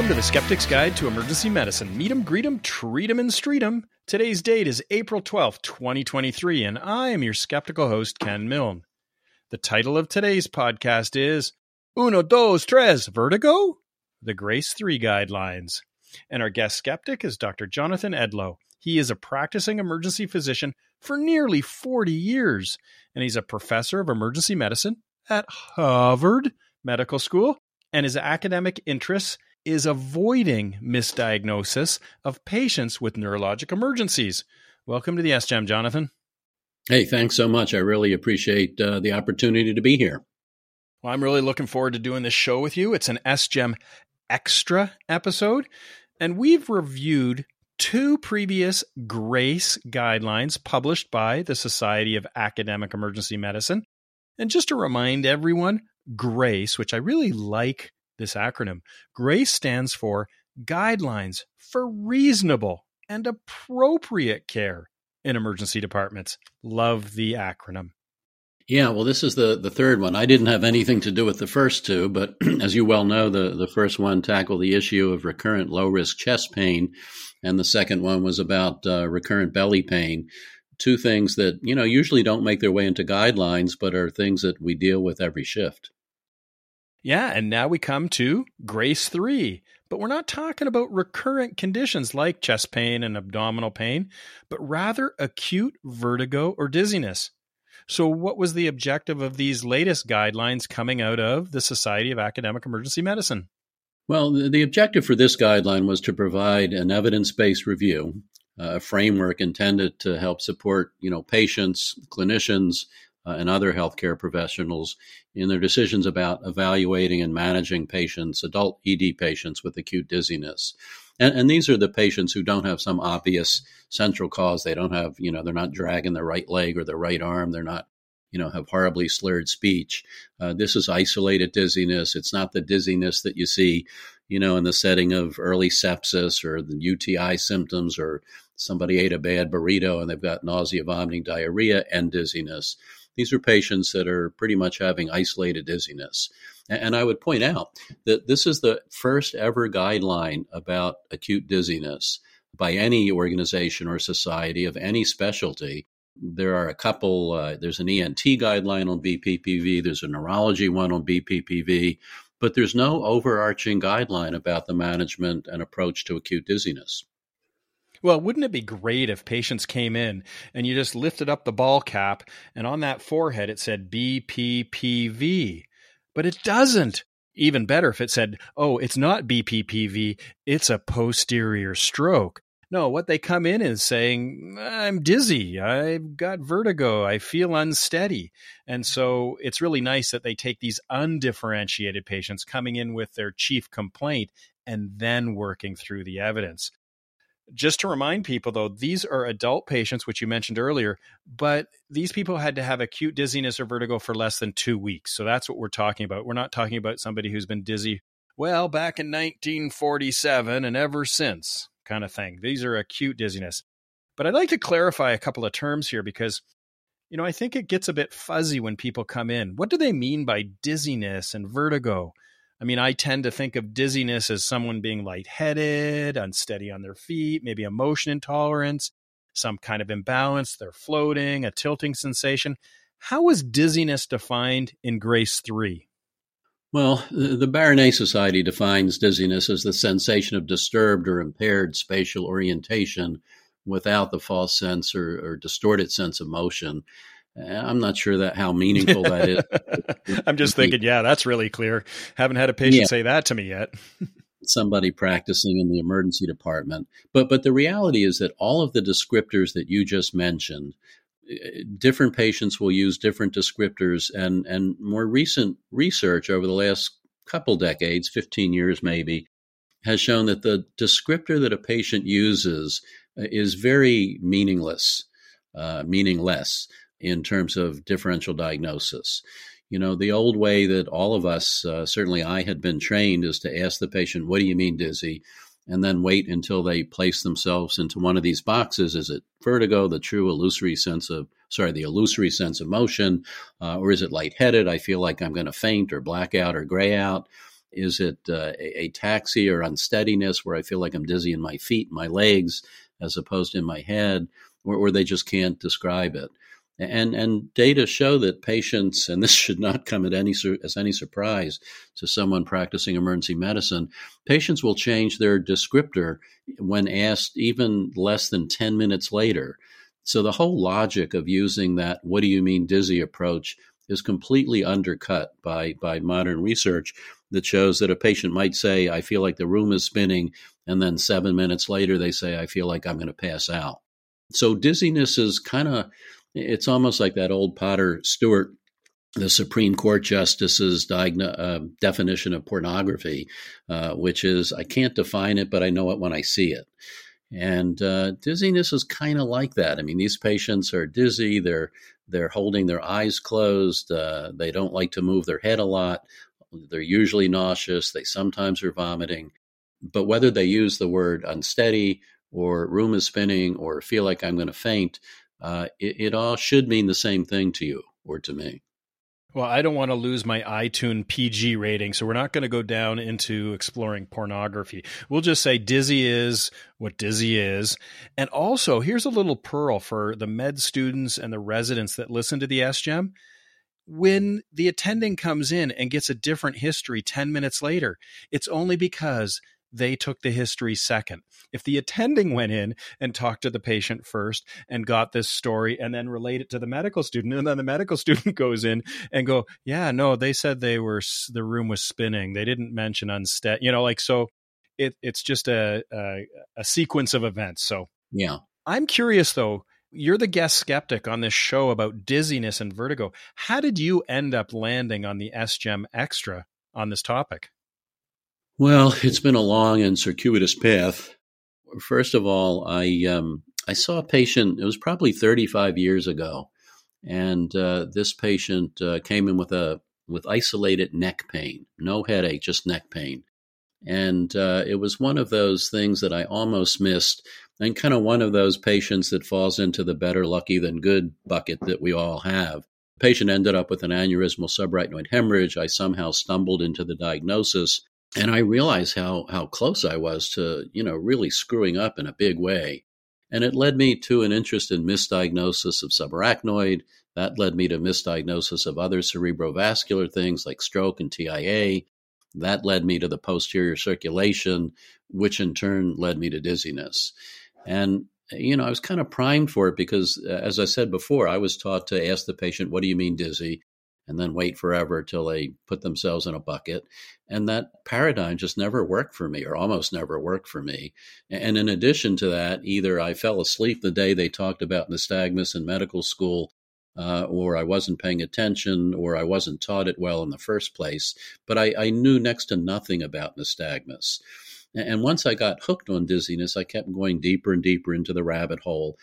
Welcome to the Skeptic's Guide to Emergency Medicine. Meet 'em, greet 'em, treat 'em, and street 'em. Today's date is April 12th, 2023, and I am your skeptical host, Ken Milne. The title of today's podcast is Uno, dos, tres, Vertigo? The Grace 3 Guidelines. And our guest skeptic is Dr. Jonathan Edlow. He is a practicing emergency physician for nearly 40 years, and he's a professor of emergency medicine at Harvard Medical School, and his academic interests is avoiding misdiagnosis of patients with neurologic emergencies. Welcome to the SGEM, Jonathan. Hey, thanks so much. I really appreciate uh, the opportunity to be here. Well, I'm really looking forward to doing this show with you. It's an SGEM extra episode, and we've reviewed two previous GRACE guidelines published by the Society of Academic Emergency Medicine. And just to remind everyone, GRACE, which I really like this acronym. GRACE stands for Guidelines for Reasonable and Appropriate Care in Emergency Departments. Love the acronym. Yeah, well, this is the, the third one. I didn't have anything to do with the first two, but as you well know, the, the first one tackled the issue of recurrent low risk chest pain, and the second one was about uh, recurrent belly pain. Two things that, you know, usually don't make their way into guidelines, but are things that we deal with every shift. Yeah, and now we come to Grace 3. But we're not talking about recurrent conditions like chest pain and abdominal pain, but rather acute vertigo or dizziness. So, what was the objective of these latest guidelines coming out of the Society of Academic Emergency Medicine? Well, the objective for this guideline was to provide an evidence-based review, uh, a framework intended to help support, you know, patients, clinicians, uh, and other healthcare professionals in their decisions about evaluating and managing patients, adult ED patients with acute dizziness. And, and, these are the patients who don't have some obvious central cause. They don't have, you know, they're not dragging their right leg or their right arm. They're not, you know, have horribly slurred speech. Uh, this is isolated dizziness. It's not the dizziness that you see, you know, in the setting of early sepsis or the UTI symptoms or somebody ate a bad burrito and they've got nausea, vomiting, diarrhea, and dizziness. These are patients that are pretty much having isolated dizziness. And I would point out that this is the first ever guideline about acute dizziness by any organization or society of any specialty. There are a couple, uh, there's an ENT guideline on BPPV, there's a neurology one on BPPV, but there's no overarching guideline about the management and approach to acute dizziness. Well, wouldn't it be great if patients came in and you just lifted up the ball cap and on that forehead it said BPPV? But it doesn't. Even better if it said, oh, it's not BPPV, it's a posterior stroke. No, what they come in is saying, I'm dizzy, I've got vertigo, I feel unsteady. And so it's really nice that they take these undifferentiated patients coming in with their chief complaint and then working through the evidence. Just to remind people, though, these are adult patients, which you mentioned earlier, but these people had to have acute dizziness or vertigo for less than two weeks. So that's what we're talking about. We're not talking about somebody who's been dizzy, well, back in 1947 and ever since, kind of thing. These are acute dizziness. But I'd like to clarify a couple of terms here because, you know, I think it gets a bit fuzzy when people come in. What do they mean by dizziness and vertigo? I mean, I tend to think of dizziness as someone being lightheaded, unsteady on their feet, maybe a motion intolerance, some kind of imbalance, they're floating, a tilting sensation. How is dizziness defined in GRACE 3? Well, the Bárány Society defines dizziness as the sensation of disturbed or impaired spatial orientation without the false sense or, or distorted sense of motion. I'm not sure that how meaningful that is. I'm just thinking, yeah, that's really clear. Haven't had a patient yeah. say that to me yet. Somebody practicing in the emergency department, but but the reality is that all of the descriptors that you just mentioned, eh, different patients will use different descriptors, and and more recent research over the last couple decades, 15 years maybe, has shown that the descriptor that a patient uses eh, is very meaningless, uh, meaningless in terms of differential diagnosis. You know, the old way that all of us, uh, certainly I had been trained, is to ask the patient, What do you mean dizzy? and then wait until they place themselves into one of these boxes. Is it vertigo, the true illusory sense of, sorry, the illusory sense of motion, uh, or is it lightheaded? I feel like I'm going to faint or black out or gray out. Is it uh, ataxia or unsteadiness where I feel like I'm dizzy in my feet, my legs, as opposed to in my head, or, or they just can't describe it? And and data show that patients, and this should not come at any as any surprise to someone practicing emergency medicine, patients will change their descriptor when asked even less than ten minutes later. So the whole logic of using that "What do you mean dizzy?" approach is completely undercut by by modern research that shows that a patient might say, "I feel like the room is spinning," and then seven minutes later they say, "I feel like I'm going to pass out." So dizziness is kind of it's almost like that old Potter Stewart, the Supreme Court justice's diagno- uh, definition of pornography, uh, which is I can't define it, but I know it when I see it. And uh, dizziness is kind of like that. I mean, these patients are dizzy. They're they're holding their eyes closed. Uh, they don't like to move their head a lot. They're usually nauseous. They sometimes are vomiting. But whether they use the word unsteady or room is spinning or feel like I'm going to faint, uh, it, it all should mean the same thing to you or to me. Well, I don't want to lose my iTunes PG rating, so we're not going to go down into exploring pornography. We'll just say dizzy is what dizzy is. And also, here's a little pearl for the med students and the residents that listen to the SGEM. When the attending comes in and gets a different history 10 minutes later, it's only because they took the history second. If the attending went in and talked to the patient first and got this story and then relate it to the medical student, and then the medical student goes in and go, yeah, no, they said they were the room was spinning. They didn't mention unstead, you know, like so. It, it's just a, a a sequence of events. So yeah, I'm curious though. You're the guest skeptic on this show about dizziness and vertigo. How did you end up landing on the SGEM Extra on this topic? Well, it's been a long and circuitous path. First of all, I um, I saw a patient. It was probably 35 years ago, and uh, this patient uh, came in with a with isolated neck pain, no headache, just neck pain, and uh, it was one of those things that I almost missed, and kind of one of those patients that falls into the better lucky than good bucket that we all have. The patient ended up with an aneurysmal subarachnoid hemorrhage. I somehow stumbled into the diagnosis and I realized how how close I was to you know really screwing up in a big way, and it led me to an interest in misdiagnosis of subarachnoid. That led me to misdiagnosis of other cerebrovascular things like stroke and TIA. That led me to the posterior circulation, which in turn led me to dizziness. And you know, I was kind of primed for it because, as I said before, I was taught to ask the patient, "What do you mean dizzy?" And then wait forever till they put themselves in a bucket. And that paradigm just never worked for me, or almost never worked for me. And in addition to that, either I fell asleep the day they talked about nystagmus in medical school, uh, or I wasn't paying attention, or I wasn't taught it well in the first place. But I, I knew next to nothing about nystagmus. And once I got hooked on dizziness, I kept going deeper and deeper into the rabbit hole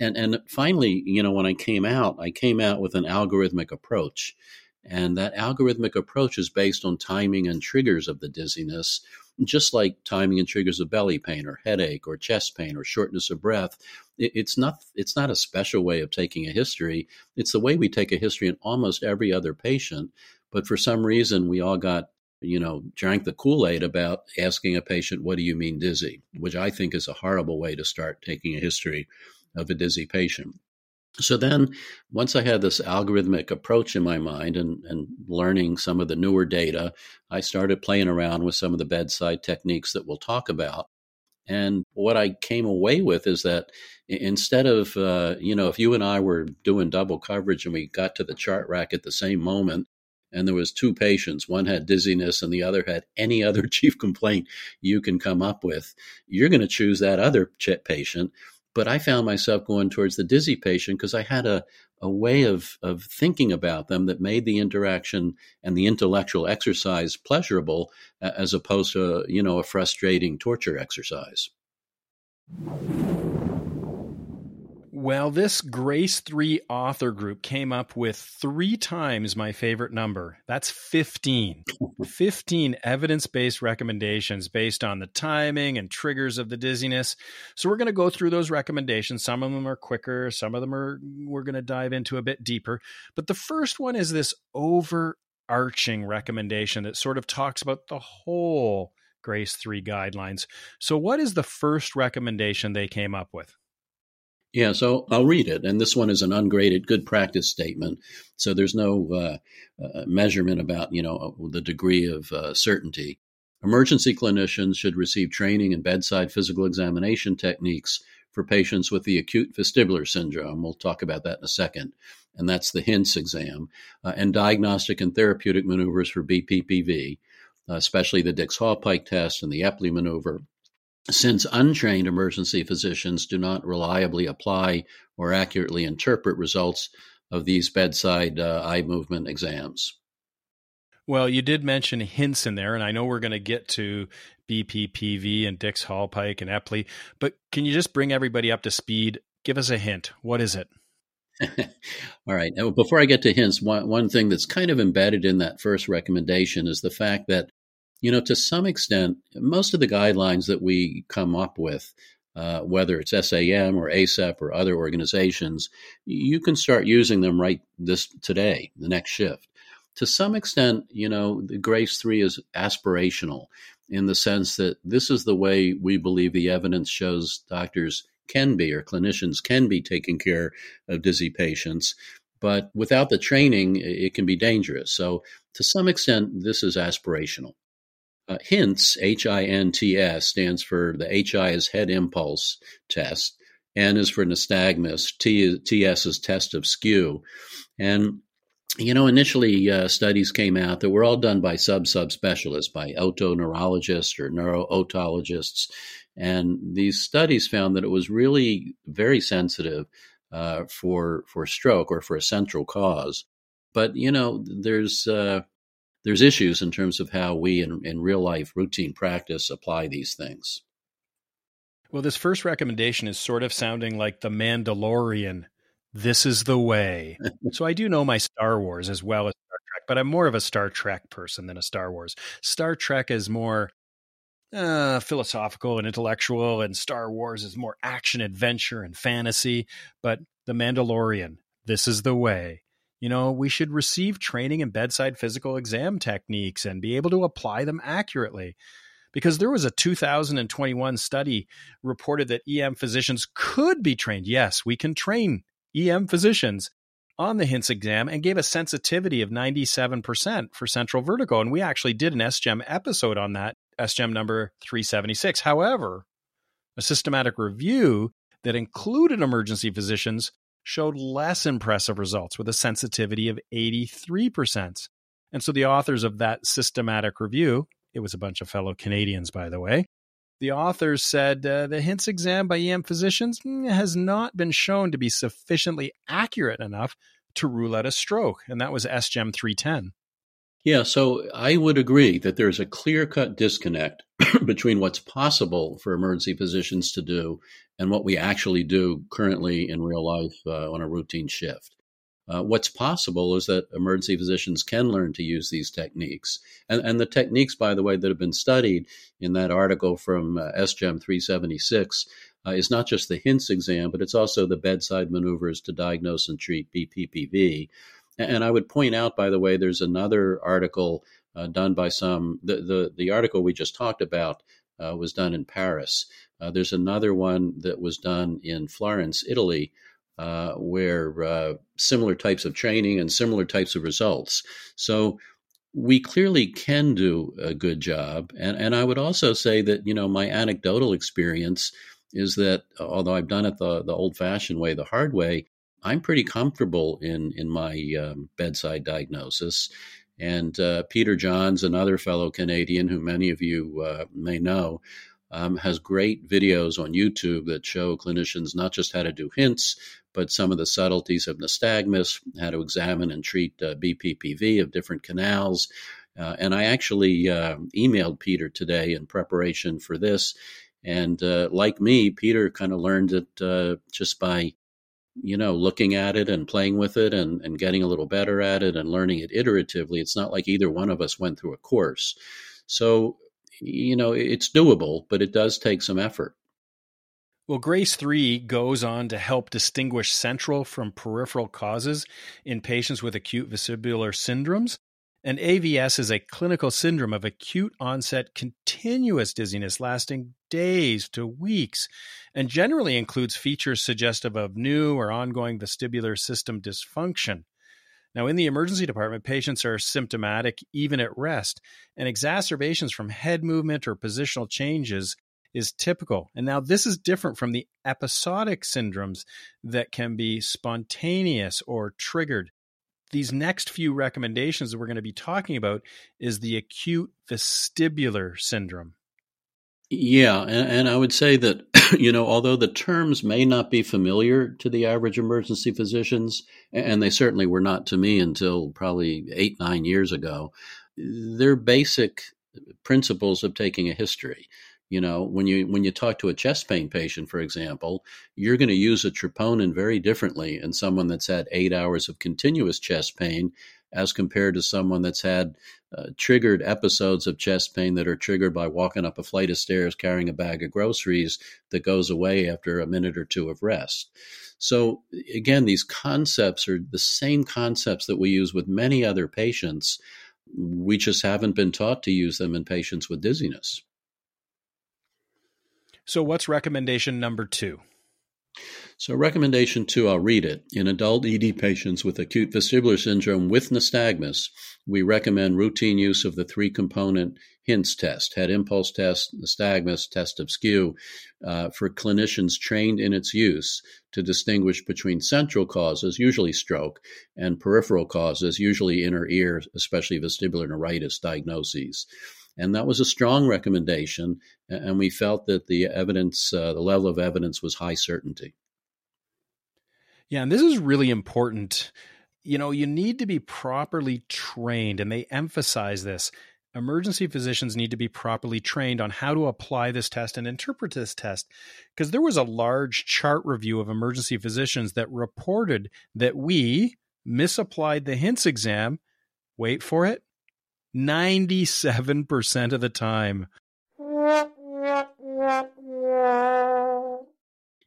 and and finally, you know, when I came out, I came out with an algorithmic approach. And that algorithmic approach is based on timing and triggers of the dizziness, just like timing and triggers of belly pain or headache or chest pain or shortness of breath. It, it's not it's not a special way of taking a history. It's the way we take a history in almost every other patient. But for some reason, we all got you know, drank the Kool Aid about asking a patient, What do you mean dizzy? which I think is a horrible way to start taking a history of a dizzy patient. So then, once I had this algorithmic approach in my mind and, and learning some of the newer data, I started playing around with some of the bedside techniques that we'll talk about. And what I came away with is that instead of, uh, you know, if you and I were doing double coverage and we got to the chart rack at the same moment, and there was two patients one had dizziness and the other had any other chief complaint you can come up with you're going to choose that other patient but I found myself going towards the dizzy patient because I had a, a way of, of thinking about them that made the interaction and the intellectual exercise pleasurable as opposed to, you know, a frustrating torture exercise. Well, this Grace 3 author group came up with three times my favorite number. That's 15. 15 evidence based recommendations based on the timing and triggers of the dizziness. So we're going to go through those recommendations. Some of them are quicker, some of them are we're going to dive into a bit deeper. But the first one is this over overarching recommendation that sort of talks about the whole Grace 3 guidelines. So, what is the first recommendation they came up with? Yeah, so I'll read it. And this one is an ungraded good practice statement. So there's no uh, uh, measurement about, you know, the degree of uh, certainty. Emergency clinicians should receive training in bedside physical examination techniques for patients with the acute vestibular syndrome. We'll talk about that in a second. And that's the HINTS exam, uh, and diagnostic and therapeutic maneuvers for BPPV, uh, especially the Dix Hallpike test and the Epley maneuver. Since untrained emergency physicians do not reliably apply or accurately interpret results of these bedside uh, eye movement exams. Well, you did mention hints in there, and I know we're going to get to BPPV and Dix Hallpike and Epley, but can you just bring everybody up to speed? Give us a hint. What is it? All right. Now, before I get to hints, one, one thing that's kind of embedded in that first recommendation is the fact that, you know, to some extent, most of the guidelines that we come up with, uh, whether it's SAEM or ACEP or other organizations, you can start using them right this today, the next shift to some extent, you know, the Grace 3 is aspirational in the sense that this is the way we believe the evidence shows doctors can be or clinicians can be taking care of dizzy patients. But without the training, it can be dangerous. So, to some extent, this is aspirational. Uh, HINTS, H I N T S, stands for the HI is head impulse test, N is for nystagmus, T, TS is test of skew. And you know, initially uh, studies came out that were all done by sub sub specialists, by otoneurologists or neuro-otologists, and these studies found that it was really very sensitive uh, for for stroke or for a central cause. But you know, there's uh, there's issues in terms of how we in, in real life routine practice apply these things. Well, this first recommendation is sort of sounding like the Mandalorian this is the way. so I do know my Star Wars as well as Star Trek, but I'm more of a Star Trek person than a Star Wars. Star Trek is more uh, philosophical and intellectual, and Star Wars is more action, adventure, and fantasy. But The Mandalorian, this is the way. You know, we should receive training in bedside physical exam techniques and be able to apply them accurately because there was a 2021 study reported that EM physicians could be trained. Yes, we can train EM physicians on the HINTS exam and gave a sensitivity of 97% for central vertigo. And we actually did an SGEM episode on that, SGEM number 376. However, a systematic review that included emergency physicians showed less impressive results with a sensitivity of 83%. And so the authors of that systematic review, it was a bunch of fellow Canadians, by the way, the authors said uh, the HINTS exam by EM physicians mm, has not been shown to be sufficiently accurate enough to rule out a stroke, and that was SGEM 310. Yeah, so I would agree that there's a clear cut disconnect between what's possible for emergency physicians to do and what we actually do currently in real life uh, on a routine shift. Uh, what's possible is that emergency physicians can learn to use these techniques. And, and the techniques, by the way, that have been studied in that article from uh, SGEM 376 uh, is not just the HINTS exam, but it's also the bedside maneuvers to diagnose and treat BPPV. And, and I would point out, by the way, there's another article uh, done by some, the, the, the, article we just talked about uh, was done in Paris. Uh, there's another one that was done in Florence, Italy, uh, where uh, similar types of training and similar types of results. So we clearly can do a good job. And, and I would also say that, you know, my anecdotal experience is that although I've done it the, the old fashioned way, the hard way, I'm pretty comfortable in, in my um, bedside diagnosis. And uh, Peter Johns, another fellow Canadian who many of you uh, may know, um, has great videos on YouTube that show clinicians not just how to do hints, but some of the subtleties of nystagmus, how to examine and treat uh, BPPV of different canals. Uh, and I actually uh, emailed Peter today in preparation for this. And uh, like me, Peter kind of learned it uh, just by, you know, looking at it and playing with it and, and getting a little better at it and learning it iteratively. It's not like either one of us went through a course. So, you know, it's doable, but it does take some effort. Well, Grace 3 goes on to help distinguish central from peripheral causes in patients with acute vestibular syndromes. And AVS is a clinical syndrome of acute onset continuous dizziness lasting days to weeks and generally includes features suggestive of new or ongoing vestibular system dysfunction. Now, in the emergency department, patients are symptomatic even at rest, and exacerbations from head movement or positional changes is typical. And now, this is different from the episodic syndromes that can be spontaneous or triggered these next few recommendations that we're going to be talking about is the acute vestibular syndrome. Yeah, and, and, I would say that, you know, although the terms may not be familiar to the average emergency physicians, and they certainly were not to me until probably eight, nine years ago, they're basic principles of taking a history. You know, when you when you talk to a chest pain patient, for example, you're going to use a troponin very differently in someone that's had eight hours of continuous chest pain as compared to someone that's had uh, triggered episodes of chest pain that are triggered by walking up a flight of stairs carrying a bag of groceries that goes away after a minute or two of rest. So, again, these concepts are the same concepts that we use with many other patients. We just haven't been taught to use them in patients with dizziness. So, what's recommendation number two? So, recommendation two, I'll read it. In adult ED patients with acute vestibular syndrome with nystagmus, we recommend routine use of the three component HINTS test, head impulse test, nystagmus, test of skew, uh, for clinicians trained in its use to distinguish between central causes, usually stroke, and peripheral causes, usually inner ear, especially vestibular neuritis diagnoses. And that was a strong recommendation. And we felt that the evidence, uh, the level of evidence was high certainty. Yeah, and this is really important. You know, you need to be properly trained, and they emphasize this. Emergency physicians need to be properly trained on how to apply this test and interpret this test. Because there was a large chart review of emergency physicians that reported that we misapplied the HINTS exam. Wait for it 97% of the time.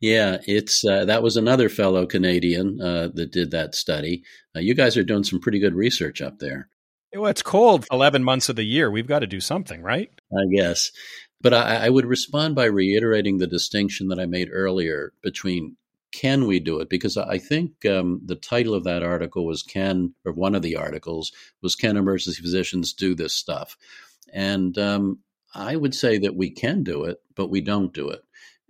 Yeah, it's uh, that was another fellow Canadian uh, that did that study. Uh, you guys are doing some pretty good research up there. Well, it's cold 11 months of the year. We've got to do something, right? I guess. But I, I would respond by reiterating the distinction that I made earlier between can we do it? Because I think um, the title of that article was Can, or one of the articles was Can Emergency Physicians Do This Stuff? And um, I would say that we can do it, but we don't do it.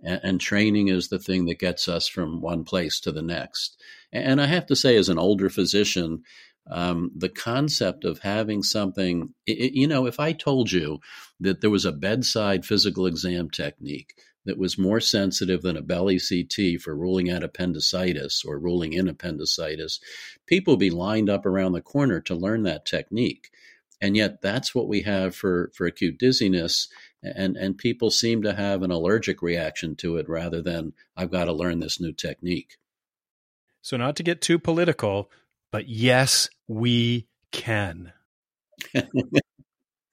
And, and, training is the thing that gets us from one place to the next. And I have to say, as an older physician, um, the concept of having something, it, you know, if I told you that there was a bedside physical exam technique that was more sensitive than a belly CT for ruling out appendicitis or ruling in appendicitis, people would be lined up around the corner to learn that technique. And yet that's what we have for, for acute dizziness. And, and people seem to have an allergic reaction to it rather than, I've got to learn this new technique. So, not to get too political, but yes, we can.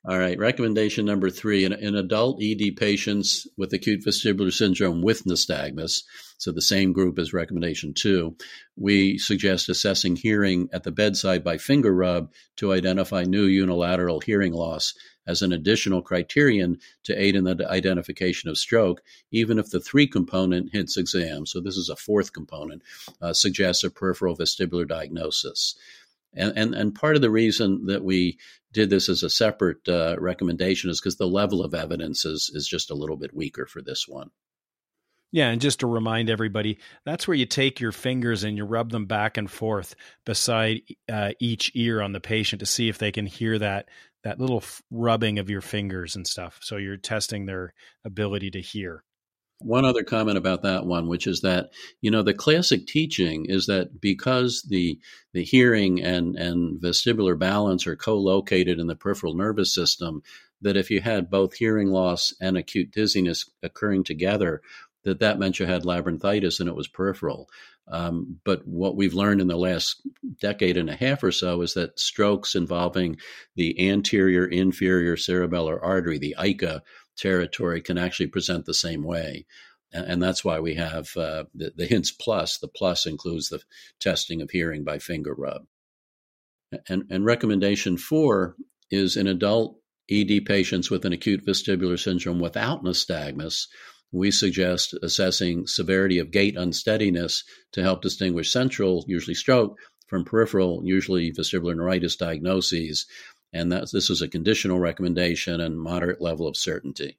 All right, recommendation number three in, in, adult ED patients with acute vestibular syndrome with nystagmus, so the same group as recommendation two, we suggest assessing hearing at the bedside by finger rub to identify new unilateral hearing loss as an additional criterion to aid in the identification of stroke, even if the three component HINTS exam, so this is a fourth component, uh, suggests a peripheral vestibular diagnosis. And, and, and part of the reason that we did this as a separate uh, recommendation is because the level of evidence is, is just a little bit weaker for this one. Yeah, and just to remind everybody, that's where you take your fingers and you rub them back and forth beside uh, each ear on the patient to see if they can hear that that little rubbing of your fingers and stuff. So you're testing their ability to hear. One other comment about that one, which is that you know the classic teaching is that because the the hearing and and vestibular balance are co-located in the peripheral nervous system, that if you had both hearing loss and acute dizziness occurring together, that that meant you had labyrinthitis and it was peripheral. Um, but what we've learned in the last decade and a half or so is that strokes involving the anterior inferior cerebellar artery, the AICA, territory can actually present the same way. And, that's why we have uh, the, the HINTS plus. The plus includes the testing of hearing by finger rub. And, and recommendation four is in adult ED patients with an acute vestibular syndrome without nystagmus, we suggest assessing severity of gait unsteadiness to help distinguish central, usually stroke, from peripheral, usually vestibular neuritis diagnoses. And this is a conditional recommendation and moderate level of certainty.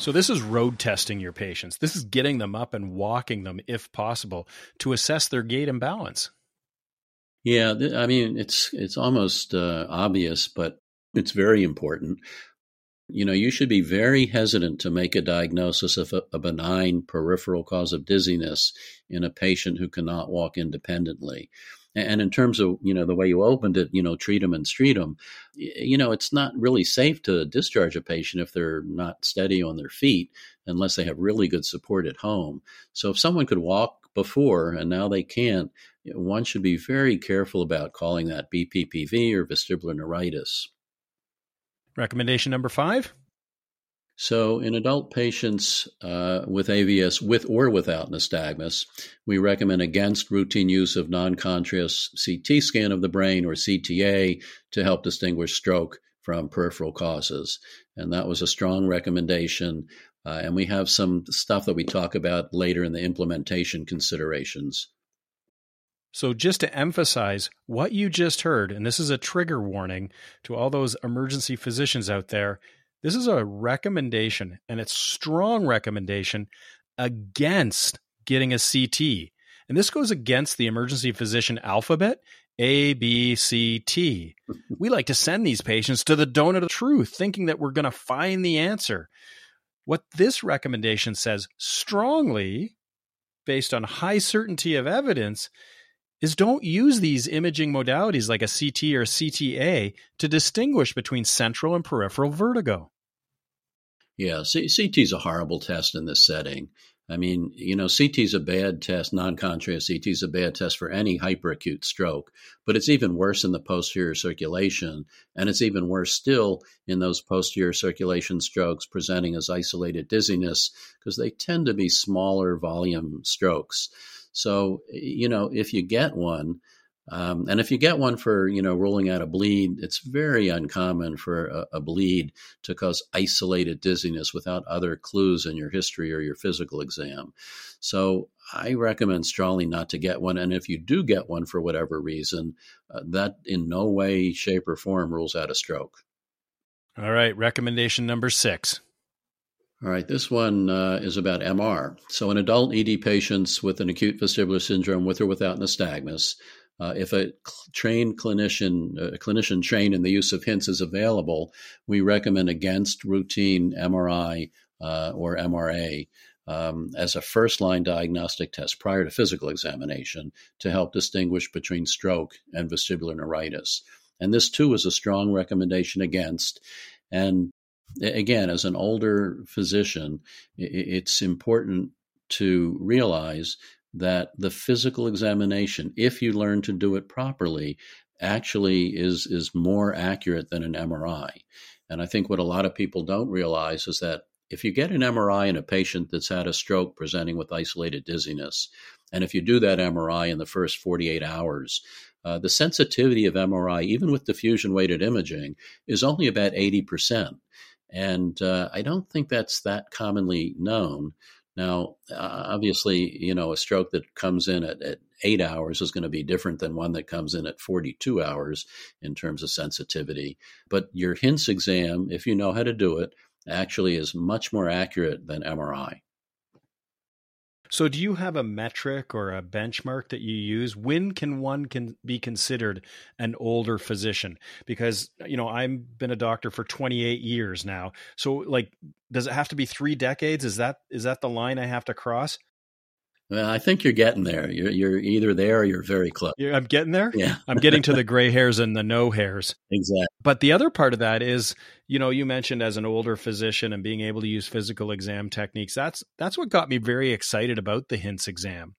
So, this is road testing your patients. This is getting them up and walking them, if possible, to assess their gait and balance. Yeah, I mean, it's it's almost uh, obvious, but it's very important. You know, you should be very hesitant to make a diagnosis of a, a benign peripheral cause of dizziness in a patient who cannot walk independently. And in terms of you know the way you opened it, you know, treat them and street them. You know, it's not really safe to discharge a patient if they're not steady on their feet unless they have really good support at home. So if someone could walk before and now they can't, one should be very careful about calling that BPPV or vestibular neuritis. Recommendation number five so, in adult patients uh, with AVS with or without nystagmus, we recommend against routine use of non contrast CT scan of the brain or CTA to help distinguish stroke from peripheral causes. And that was a strong recommendation. Uh, and we have some stuff that we talk about later in the implementation considerations. So, just to emphasize what you just heard, and this is a trigger warning to all those emergency physicians out there this is a recommendation, and it's strong recommendation against getting a CT. And this goes against the emergency physician alphabet A, B, C, T. we like to send these patients to the donut of truth, thinking that we're going to find the answer. What this recommendation says strongly, based on high certainty of evidence, is don't use these imaging modalities like a CT or CTA to distinguish between central and peripheral vertigo. Yeah, CT is a horrible test in this setting. I mean, you know, CT is a bad test, non contrast CT is a bad test for any hyperacute stroke, but it's even worse in the posterior circulation. And it's even worse still in those posterior circulation strokes presenting as isolated dizziness because they tend to be smaller volume strokes. So, you know, if you get one, um, and if you get one for, you know, rolling out a bleed, it's very uncommon for a, a, bleed to cause isolated dizziness without other clues in your history or your physical exam. So I recommend strongly not to get one. And if you do get one for whatever reason, uh, that in no way, shape, or form rules out a stroke. All right. Recommendation number six. All right, this one uh, is about MR. So, in adult ED patients with an acute vestibular syndrome with or without nystagmus, uh, if a trained clinician, a clinician trained in the use of HINTS is available, we recommend against routine MRI uh, or MRA um, as a first line diagnostic test prior to physical examination to help distinguish between stroke and vestibular neuritis. And this too is a strong recommendation against. And again, as an older physician, it's important to realize that the physical examination, if you learn to do it properly, actually is is more accurate than an MRI. And I think what a lot of people don't realize is that if you get an MRI in a patient that's had a stroke presenting with isolated dizziness, and if you do that MRI in the first 48 hours, uh, the sensitivity of MRI, even with diffusion weighted imaging, is only about 80%. And uh, I don't think that's that commonly known. Now, uh, obviously, you know, a stroke that comes in at, at eight hours is going to be different than one that comes in at 42 hours in terms of sensitivity. But your HINTS exam, if you know how to do it, actually is much more accurate than MRI. So, do you have a metric or a benchmark that you use? When can one can be considered an older physician? Because you know I've been a doctor for 28 years now. So, like, does it have to be three decades? Is that is that the line I have to cross? Well, I think you're getting there. You're you're either there or you're very close. You're, I'm getting there. Yeah, I'm getting to the gray hairs and the no hairs. Exactly. But the other part of that is, you know, you mentioned as an older physician and being able to use physical exam techniques. That's that's what got me very excited about the HINTS exam.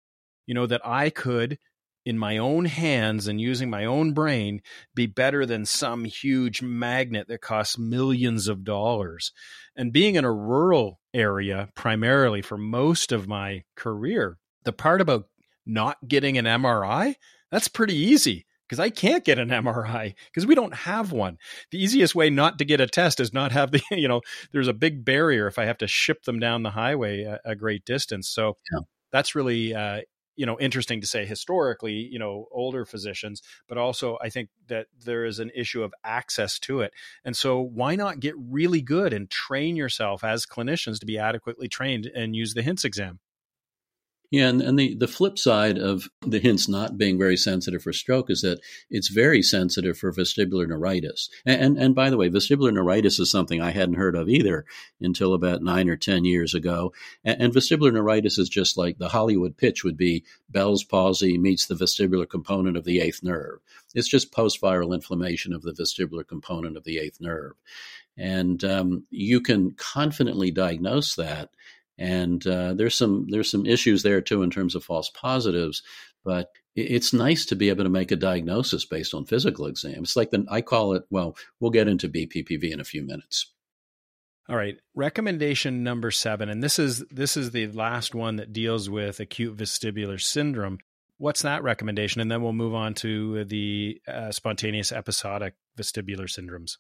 You know that I could in my own hands and using my own brain be better than some huge magnet that costs millions of dollars. And being in a rural area primarily for most of my career. The part about not getting an MRI, that's pretty easy because I can't get an MRI because we don't have one. The easiest way not to get a test is not have the, you know, there's a big barrier if I have to ship them down the highway a, a great distance. So yeah. that's really, uh, you know, interesting to say historically, you know, older physicians, but also I think that there is an issue of access to it. And so why not get really good and train yourself as clinicians to be adequately trained and use the HINTS exam? Yeah, and, and the, the flip side of the HINTS not being very sensitive for stroke is that it's very sensitive for vestibular neuritis. And, and, and by the way, vestibular neuritis is something I hadn't heard of either until about nine or 10 years ago. And, and vestibular neuritis is just like the Hollywood pitch would be Bell's palsy meets the vestibular component of the eighth nerve. It's just post viral inflammation of the vestibular component of the eighth nerve. And um, you can confidently diagnose that and uh, there's some there's some issues there too in terms of false positives but it's nice to be able to make a diagnosis based on physical exam. It's like the i call it well we'll get into bppv in a few minutes. All right. Recommendation number seven and this is this is the last one that deals with acute vestibular syndrome. What's that recommendation? And then we'll move on to the uh, spontaneous episodic vestibular syndromes.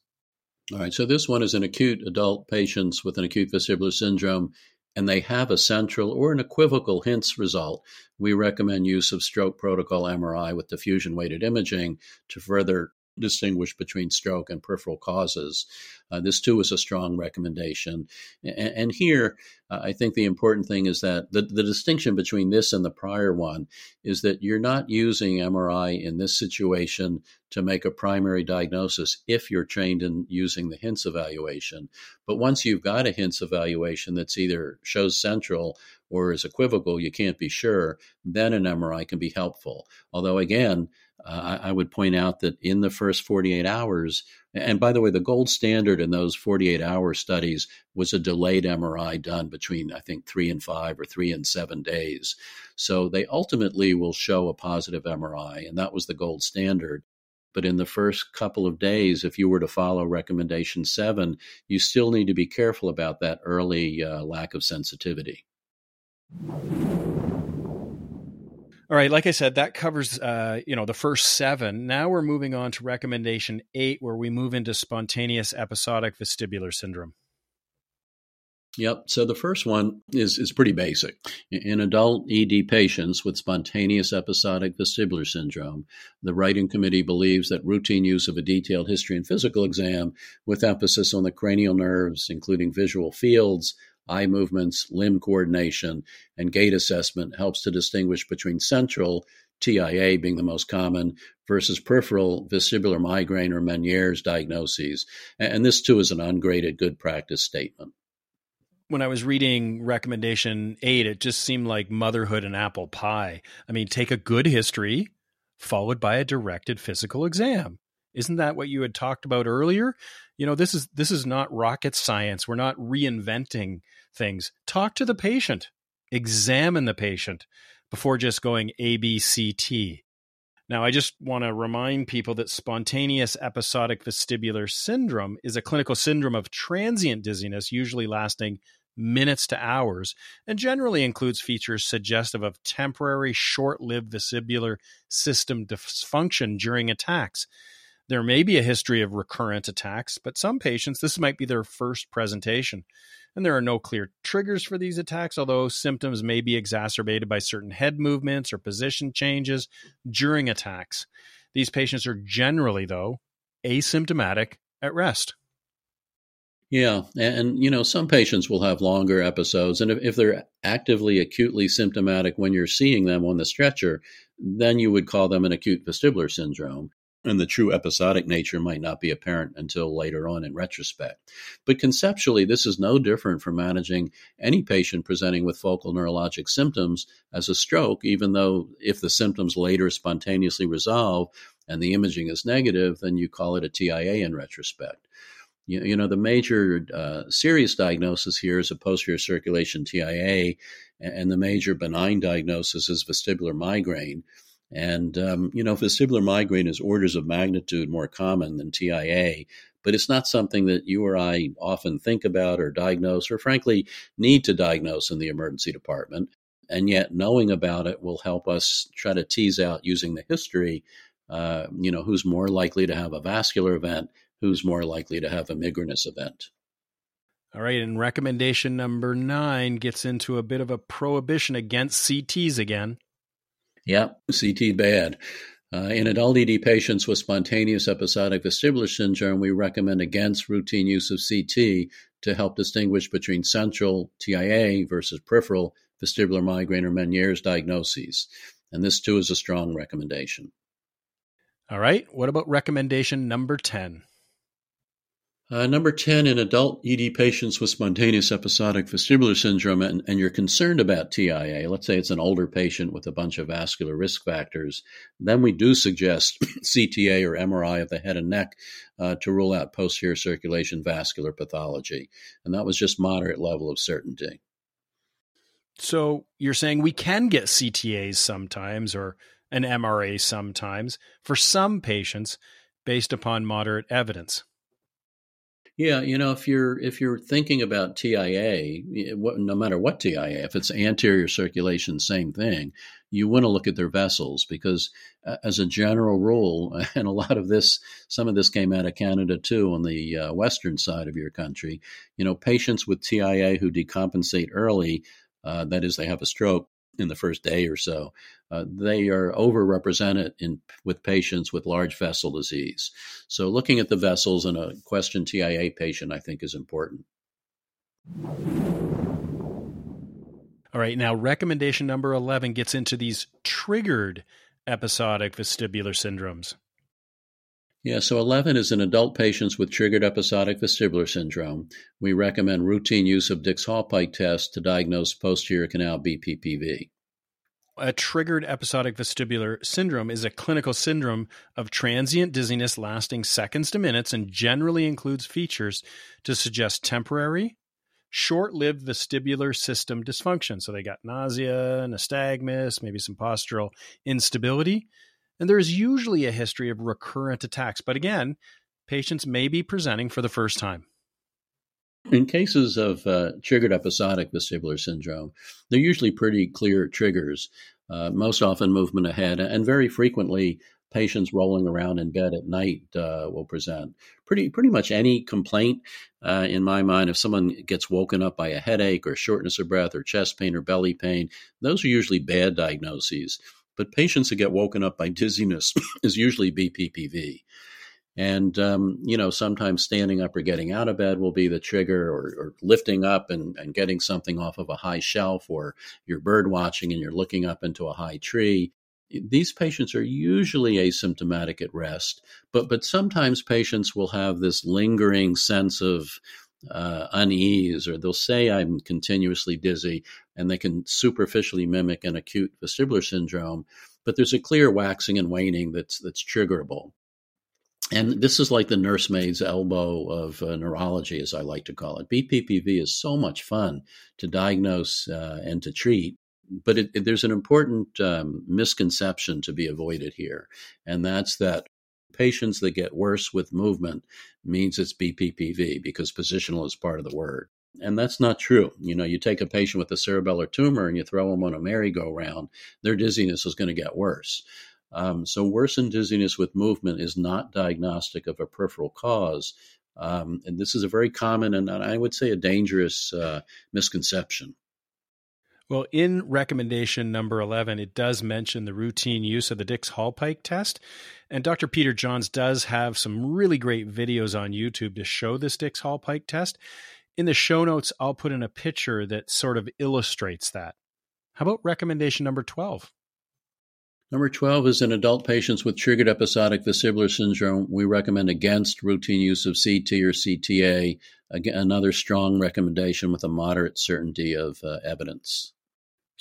All right, so this one is in acute adult patients with an acute vestibular syndrome and they have a central or an equivocal HINTS result, we recommend use of stroke protocol MRI with diffusion weighted imaging to further distinguish between stroke and peripheral causes. Uh, this too is a strong recommendation. And, and here, uh, I think the important thing is that the, the distinction between this and the prior one is that you're not using MRI in this situation to make a primary diagnosis if you're trained in using the HINTS evaluation. But once you've got a HINTS evaluation that's either shows central or is equivocal, you can't be sure, then an MRI can be helpful. Although, again, uh, I, I, would point out that in the first 48 hours, and by the way, the gold standard in those 48 hour studies was a delayed MRI done between, I think, three and five or three and seven days. So they ultimately will show a positive MRI, and that was the gold standard. But in the first couple of days, if you were to follow recommendation seven, you still need to be careful about that early uh, lack of sensitivity. All right, like I said, that covers uh, you know the first seven. Now we're moving on to recommendation eight, where we move into spontaneous episodic vestibular syndrome. Yep. So the first one is is pretty basic. In adult ED patients with spontaneous episodic vestibular syndrome, the writing committee believes that routine use of a detailed history and physical exam with emphasis on the cranial nerves, including visual fields, eye movements, limb coordination, and gait assessment helps to distinguish between central, TIA being the most common, versus peripheral vestibular migraine or Meniere's diagnoses. And this too is an ungraded good practice statement. When I was reading recommendation eight, it just seemed like motherhood and apple pie. I mean, take a good history followed by a directed physical exam. Isn't that what you had talked about earlier? You know, this is this is not rocket science. We're not reinventing things. Talk to the patient. Examine the patient before just going A B C T. Now, I just want to remind people that spontaneous episodic vestibular syndrome is a clinical syndrome of transient dizziness, usually lasting minutes to hours, and generally includes features suggestive of temporary, short lived vestibular system dysfunction during attacks. There may be a history of recurrent attacks, but some patients, this might be their first presentation. And there are no clear triggers for these attacks, although symptoms may be exacerbated by certain head movements or position changes during attacks. These patients are generally, though, asymptomatic at rest. Yeah, and you know some patients will have longer episodes, and if, if, they're actively acutely symptomatic when you're seeing them on the stretcher, then you would call them an acute vestibular syndrome and the true episodic nature might not be apparent until later on in retrospect. But conceptually, this is no different from managing any patient presenting with focal neurologic symptoms as a stroke, even though if the symptoms later spontaneously resolve and the imaging is negative, then you call it a TIA in retrospect. You, you know, the major uh, serious diagnosis here is a posterior circulation TIA, and the major benign diagnosis is vestibular migraine. And, um, you know, vestibular migraine is orders of magnitude more common than TIA, but it's not something that you or I often think about or diagnose, or frankly, need to diagnose in the emergency department. And yet, knowing about it will help us try to tease out using the history, uh, you know, who's more likely to have a vascular event, who's more likely to have a migrainous event. All right, and recommendation number nine gets into a bit of a prohibition against CTs again. Yeah, CT bad. Uh, in adult ED patients with spontaneous episodic vestibular syndrome, we recommend against routine use of CT to help distinguish between central TIA versus peripheral vestibular migraine or Meniere's diagnoses. And this too is a strong recommendation. All right. What about recommendation number 10? Uh, number 10, in adult ED patients with spontaneous episodic vestibular syndrome, and, and, you're concerned about TIA, let's say it's an older patient with a bunch of vascular risk factors, then we do suggest CTA or MRI of the head and neck uh, to rule out posterior circulation vascular pathology. And that was just moderate level of certainty. So you're saying we can get CTAs sometimes or an MRA sometimes for some patients based upon moderate evidence. Yeah, you know, if you're if you're thinking about TIA, no matter what TIA, if it's anterior circulation, same thing. You want to look at their vessels because, uh, as a general rule, and a lot of this, some of this came out of Canada too, on the uh, western side of your country. You know, patients with TIA who decompensate early, uh, that is, they have a stroke, in the first day or so, uh, they are overrepresented in with patients with large vessel disease. So, looking at the vessels in a question TIA patient, I think, is important. All right, now recommendation number 11 gets into these triggered episodic vestibular syndromes. Yeah, so 11 is in adult patients with triggered episodic vestibular syndrome. We recommend routine use of Dix Hallpike test to diagnose posterior canal BPPV. A triggered episodic vestibular syndrome is a clinical syndrome of transient dizziness lasting seconds to minutes and generally includes features to suggest temporary, short lived vestibular system dysfunction. So they got nausea, nystagmus, maybe some postural instability and there is usually a history of recurrent attacks. But again, patients may be presenting for the first time. In cases of uh, triggered episodic vestibular syndrome, they're usually pretty clear triggers. Uh, most often, movement ahead, and very frequently, patients rolling around in bed at night uh, will present. Pretty, pretty much any complaint, uh, in my mind, if someone gets woken up by a headache or shortness of breath or chest pain or belly pain, those are usually bad diagnoses. But patients that get woken up by dizziness is usually BPPV. And, um, you know, sometimes standing up or getting out of bed will be the trigger, or, or lifting up and, and getting something off of a high shelf, or you're bird watching and you're looking up into a high tree. These patients are usually asymptomatic at rest, but, but sometimes patients will have this lingering sense of uh, unease, or they'll say, I'm continuously dizzy, and they can superficially mimic an acute vestibular syndrome, but there's a clear waxing and waning that's, that's triggerable. And this is like the nursemaid's elbow of uh, neurology, as I like to call it. BPPV is so much fun to diagnose uh, and to treat, but it, it, there's an important um, misconception to be avoided here, and that's that patients that get worse with movement means it's BPPV because positional is part of the word. And that's not true. You know, you take a patient with a cerebellar tumor and you throw them on a merry-go-round, their dizziness is going to get worse. Um, so, worsened dizziness with movement is not diagnostic of a peripheral cause. Um, and this is a very common and I would say a dangerous uh, misconception. Well, in recommendation number 11, it does mention the routine use of the Dix Hallpike test. And Dr. Peter Johns does have some really great videos on YouTube to show this Dix Hallpike test. In the show notes, I'll put in a picture that sort of illustrates that. How about recommendation number 12? Number 12 is in adult patients with triggered episodic vestibular syndrome. We recommend against routine use of CT or CTA, again, another strong recommendation with a moderate certainty of uh, evidence.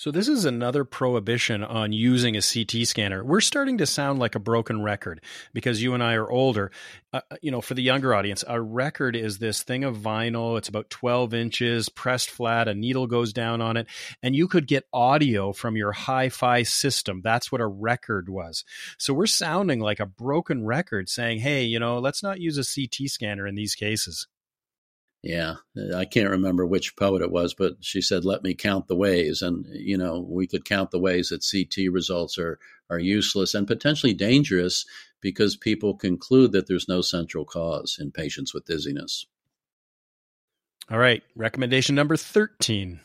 So, this is another prohibition on using a CT scanner. We're starting to sound like a broken record because you and I are older. Uh, uh, you know, for the younger audience, a record is this thing of vinyl. It's about 12 inches, pressed flat, a needle goes down on it, and you could get audio from your hi fi system. That's what a record was. So, we're sounding like a broken record saying, hey, you know, let's not use a CT scanner in these cases. Yeah, uh, I can't remember which poet it was, but she said, "Let me count the ways," and you know, we could count the ways that CT results are are useless and potentially dangerous because people conclude that there's no central cause in patients with dizziness. All right, recommendation number thirteen.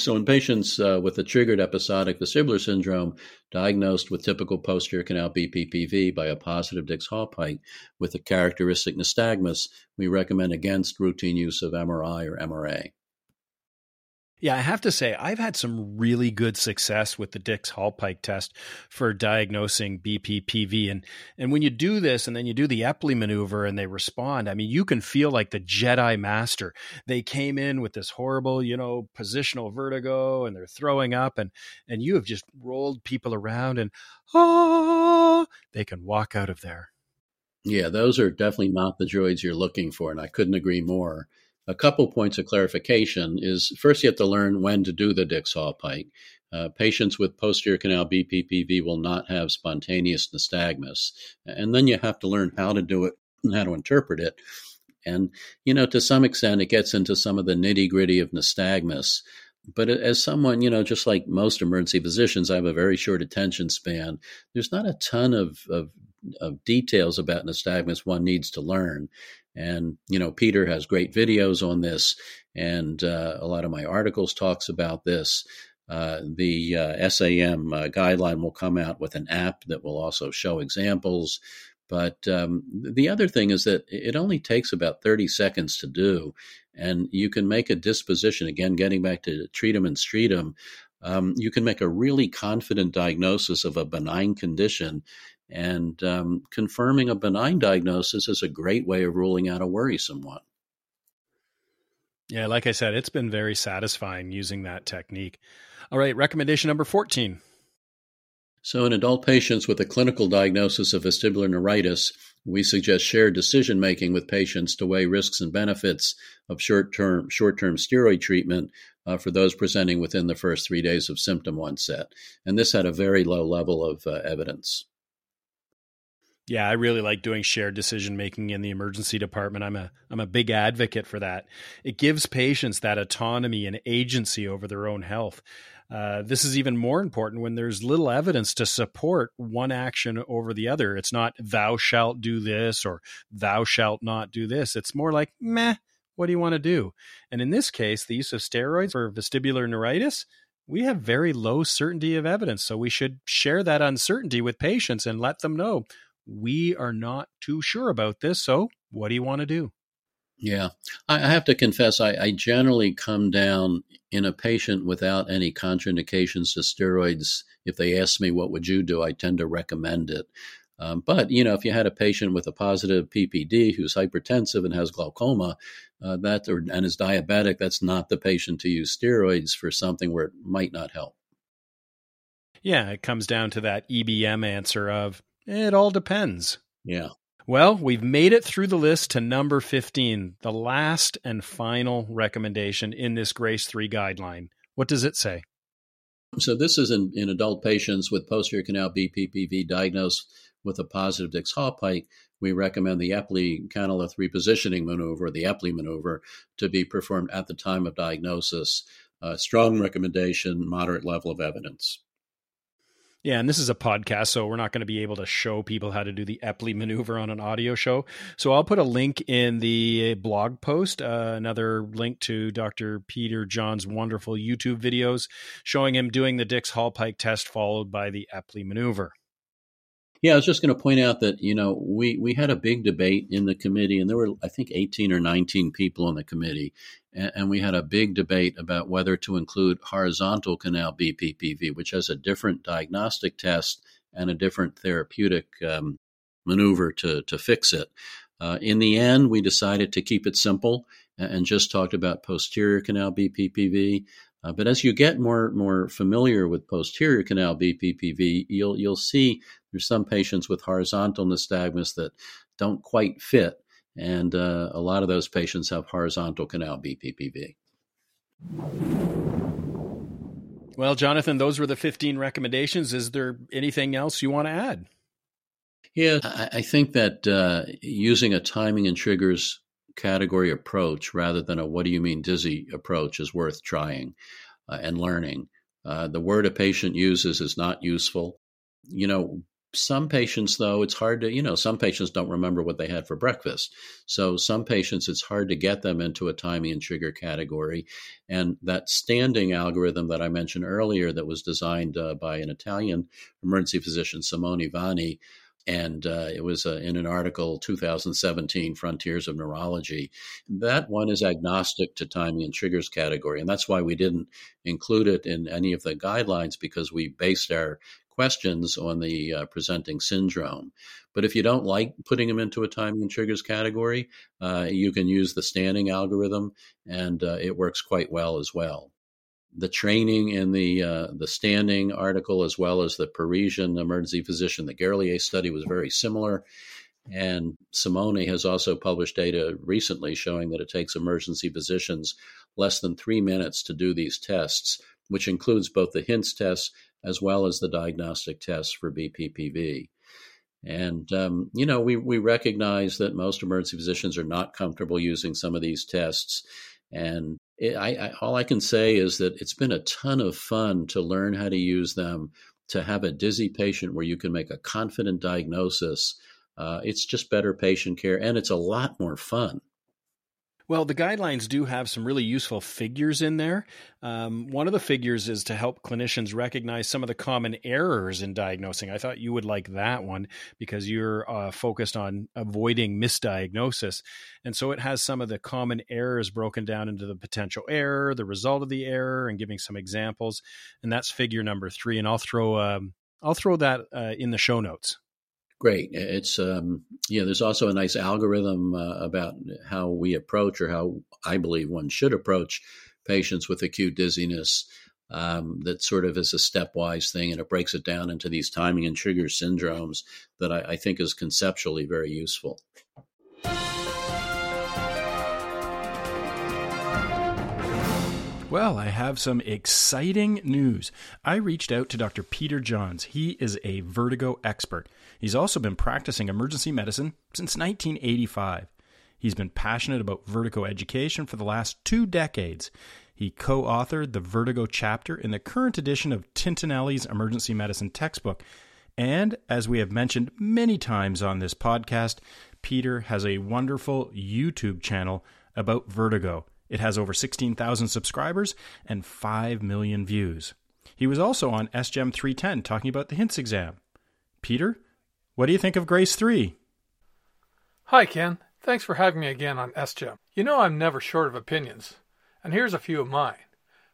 So, in patients uh, with a triggered episodic vestibular syndrome diagnosed with typical posterior canal BPPV by a positive Dix-Hallpike with a characteristic nystagmus, we recommend against routine use of MRI or MRA. Yeah, I have to say, I've had some really good success with the Dix-Hallpike test for diagnosing BPPV. And, and when you do this and then you do the Epley maneuver and they respond, I mean, you can feel like the Jedi Master. They came in with this horrible, you know, positional vertigo and they're throwing up and, and you have just rolled people around and, ah, they can walk out of there. Yeah, those are definitely not the droids you're looking for. And I couldn't agree more a couple points of clarification is first you have to learn when to do the Dix-Hallpike. Uh, patients with posterior canal BPPV will not have spontaneous nystagmus. And then you have to learn how to do it and how to interpret it. And, you know, to some extent, it gets into some of the nitty gritty of nystagmus. But as someone, you know, just like most emergency physicians, I have a very short attention span. There's not a ton of, of, of details about nystagmus one needs to learn. And you know, Peter has great videos on this, and uh, a lot of my articles talks about this. Uh, the uh, SAEM uh, guideline will come out with an app that will also show examples. But um, the other thing is that it only takes about 30 seconds to do, and you can make a disposition. Again, getting back to treat them and street them, um, you can make a really confident diagnosis of a benign condition and um, confirming a benign diagnosis is a great way of ruling out a worrisome one. Yeah, like I said, it's been very satisfying using that technique. All right, recommendation number 14. So, in adult patients with a clinical diagnosis of vestibular neuritis, we suggest shared decision making with patients to weigh risks and benefits of short term short term steroid treatment uh, for those presenting within the first three days of symptom onset. And this had a very low level of uh, evidence. Yeah, I really like doing shared decision making in the emergency department. I'm a I'm a big advocate for that. It gives patients that autonomy and agency over their own health. Uh, this is even more important when there's little evidence to support one action over the other. It's not thou shalt do this or thou shalt not do this. It's more like meh. What do you want to do? And in this case, the use of steroids for vestibular neuritis, we have very low certainty of evidence. So we should share that uncertainty with patients and let them know we are not too sure about this. So, what do you want to do? Yeah, I have to confess, I, I, generally come down in a patient without any contraindications to steroids. If they ask me, what would you do? I tend to recommend it. Um, but, you know, if you had a patient with a positive PPD who's hypertensive and has glaucoma, uh, that or, and is diabetic, that's not the patient to use steroids for something where it might not help. Yeah, it comes down to that EBM answer of it all depends. Yeah. Well, we've made it through the list to number 15, the last and final recommendation in this GRACE 3 guideline. What does it say? So, this is in, in adult patients with posterior canal BPPV diagnosed with a positive Dix-Hallpike. We recommend the Epley canalith repositioning maneuver, the Epley maneuver, to be performed at the time of diagnosis. Uh, strong recommendation, moderate level of evidence. Yeah, and this is a podcast, so we're not going to be able to show people how to do the Epley maneuver on an audio show. So I'll put a link in the blog post, uh, another link to Dr. Peter Johns' wonderful YouTube videos showing him doing the Dix-Hallpike test followed by the Epley maneuver. Yeah, I was just going to point out that you know we we had a big debate in the committee, and there were I think eighteen or nineteen people on the committee, and, and, we had a big debate about whether to include horizontal canal BPPV, which has a different diagnostic test and a different therapeutic um, maneuver to to fix it. Uh, in the end, we decided to keep it simple and just talked about posterior canal BPPV. Uh, but as you get more more familiar with posterior canal BPPV, you'll you'll see there's some patients with horizontal nystagmus that don't quite fit, and uh, a lot of those patients have horizontal canal BPPV. Well, Jonathan, those were the 15 recommendations. Is there anything else you want to add? Yeah, I, I think that uh, using a timing and triggers category approach rather than a what do you mean dizzy approach is worth trying uh, and learning. Uh, the word a patient uses is not useful. You know, some patients, though, it's hard to, you know, some patients don't remember what they had for breakfast. So some patients, it's hard to get them into a timing and trigger category. And that standing algorithm that I mentioned earlier, that was designed uh, by an Italian emergency physician, Simone Vanni, and uh, it was uh, in an article 2017 frontiers of neurology. That one is agnostic to timing and triggers category and that's why we didn't include it in any of the guidelines because we based our questions on the uh, presenting syndrome. But if you don't like putting them into a timing and triggers category uh, you can use the standing algorithm and uh, it works quite well as well the training in the uh, the standing article as well as the Parisian emergency physician, the Gerlier study was very similar. And Simone has also published data recently showing that it takes emergency physicians less than three minutes to do these tests, which includes both the HINTS tests as well as the diagnostic tests for BPPV. And, um, you know, we, we recognize that most emergency physicians are not comfortable using some of these tests. And it, I, I, all I can say is that it's been a ton of fun to learn how to use them to have a dizzy patient where you can make a confident diagnosis. Uh, it's just better patient care and it's a lot more fun. Well, the guidelines do have some really useful figures in there. Um, one of the figures is to help clinicians recognize some of the common errors in diagnosing. I thought you would like that one because you're uh, focused on avoiding misdiagnosis. And so it has some of the common errors broken down into the potential error, the result of the error, and giving some examples. And that's figure number three. And I'll throw um, I'll throw that uh, in the show notes great. It's um, yeah. There's also a nice algorithm uh, about how we approach, or how I believe one should approach patients with acute dizziness. Um, that sort of is a stepwise thing, and it breaks it down into these timing and trigger syndromes that I, I think is conceptually very useful. Well, I have some exciting news. I reached out to Dr. Peter Johns. He is a vertigo expert. He's also been practicing emergency medicine since 1985. He's been passionate about vertigo education for the last two decades. He co authored the Vertigo chapter in the current edition of Tintinalli's emergency medicine textbook. And as we have mentioned many times on this podcast, Peter has a wonderful YouTube channel about vertigo. It has over 16,000 subscribers and 5 million views. He was also on SGEM 310 talking about the HINTS exam. Peter, what do you think of Grace 3? Hi, Ken. Thanks for having me again on SGEM. You know I'm never short of opinions, and here's a few of mine.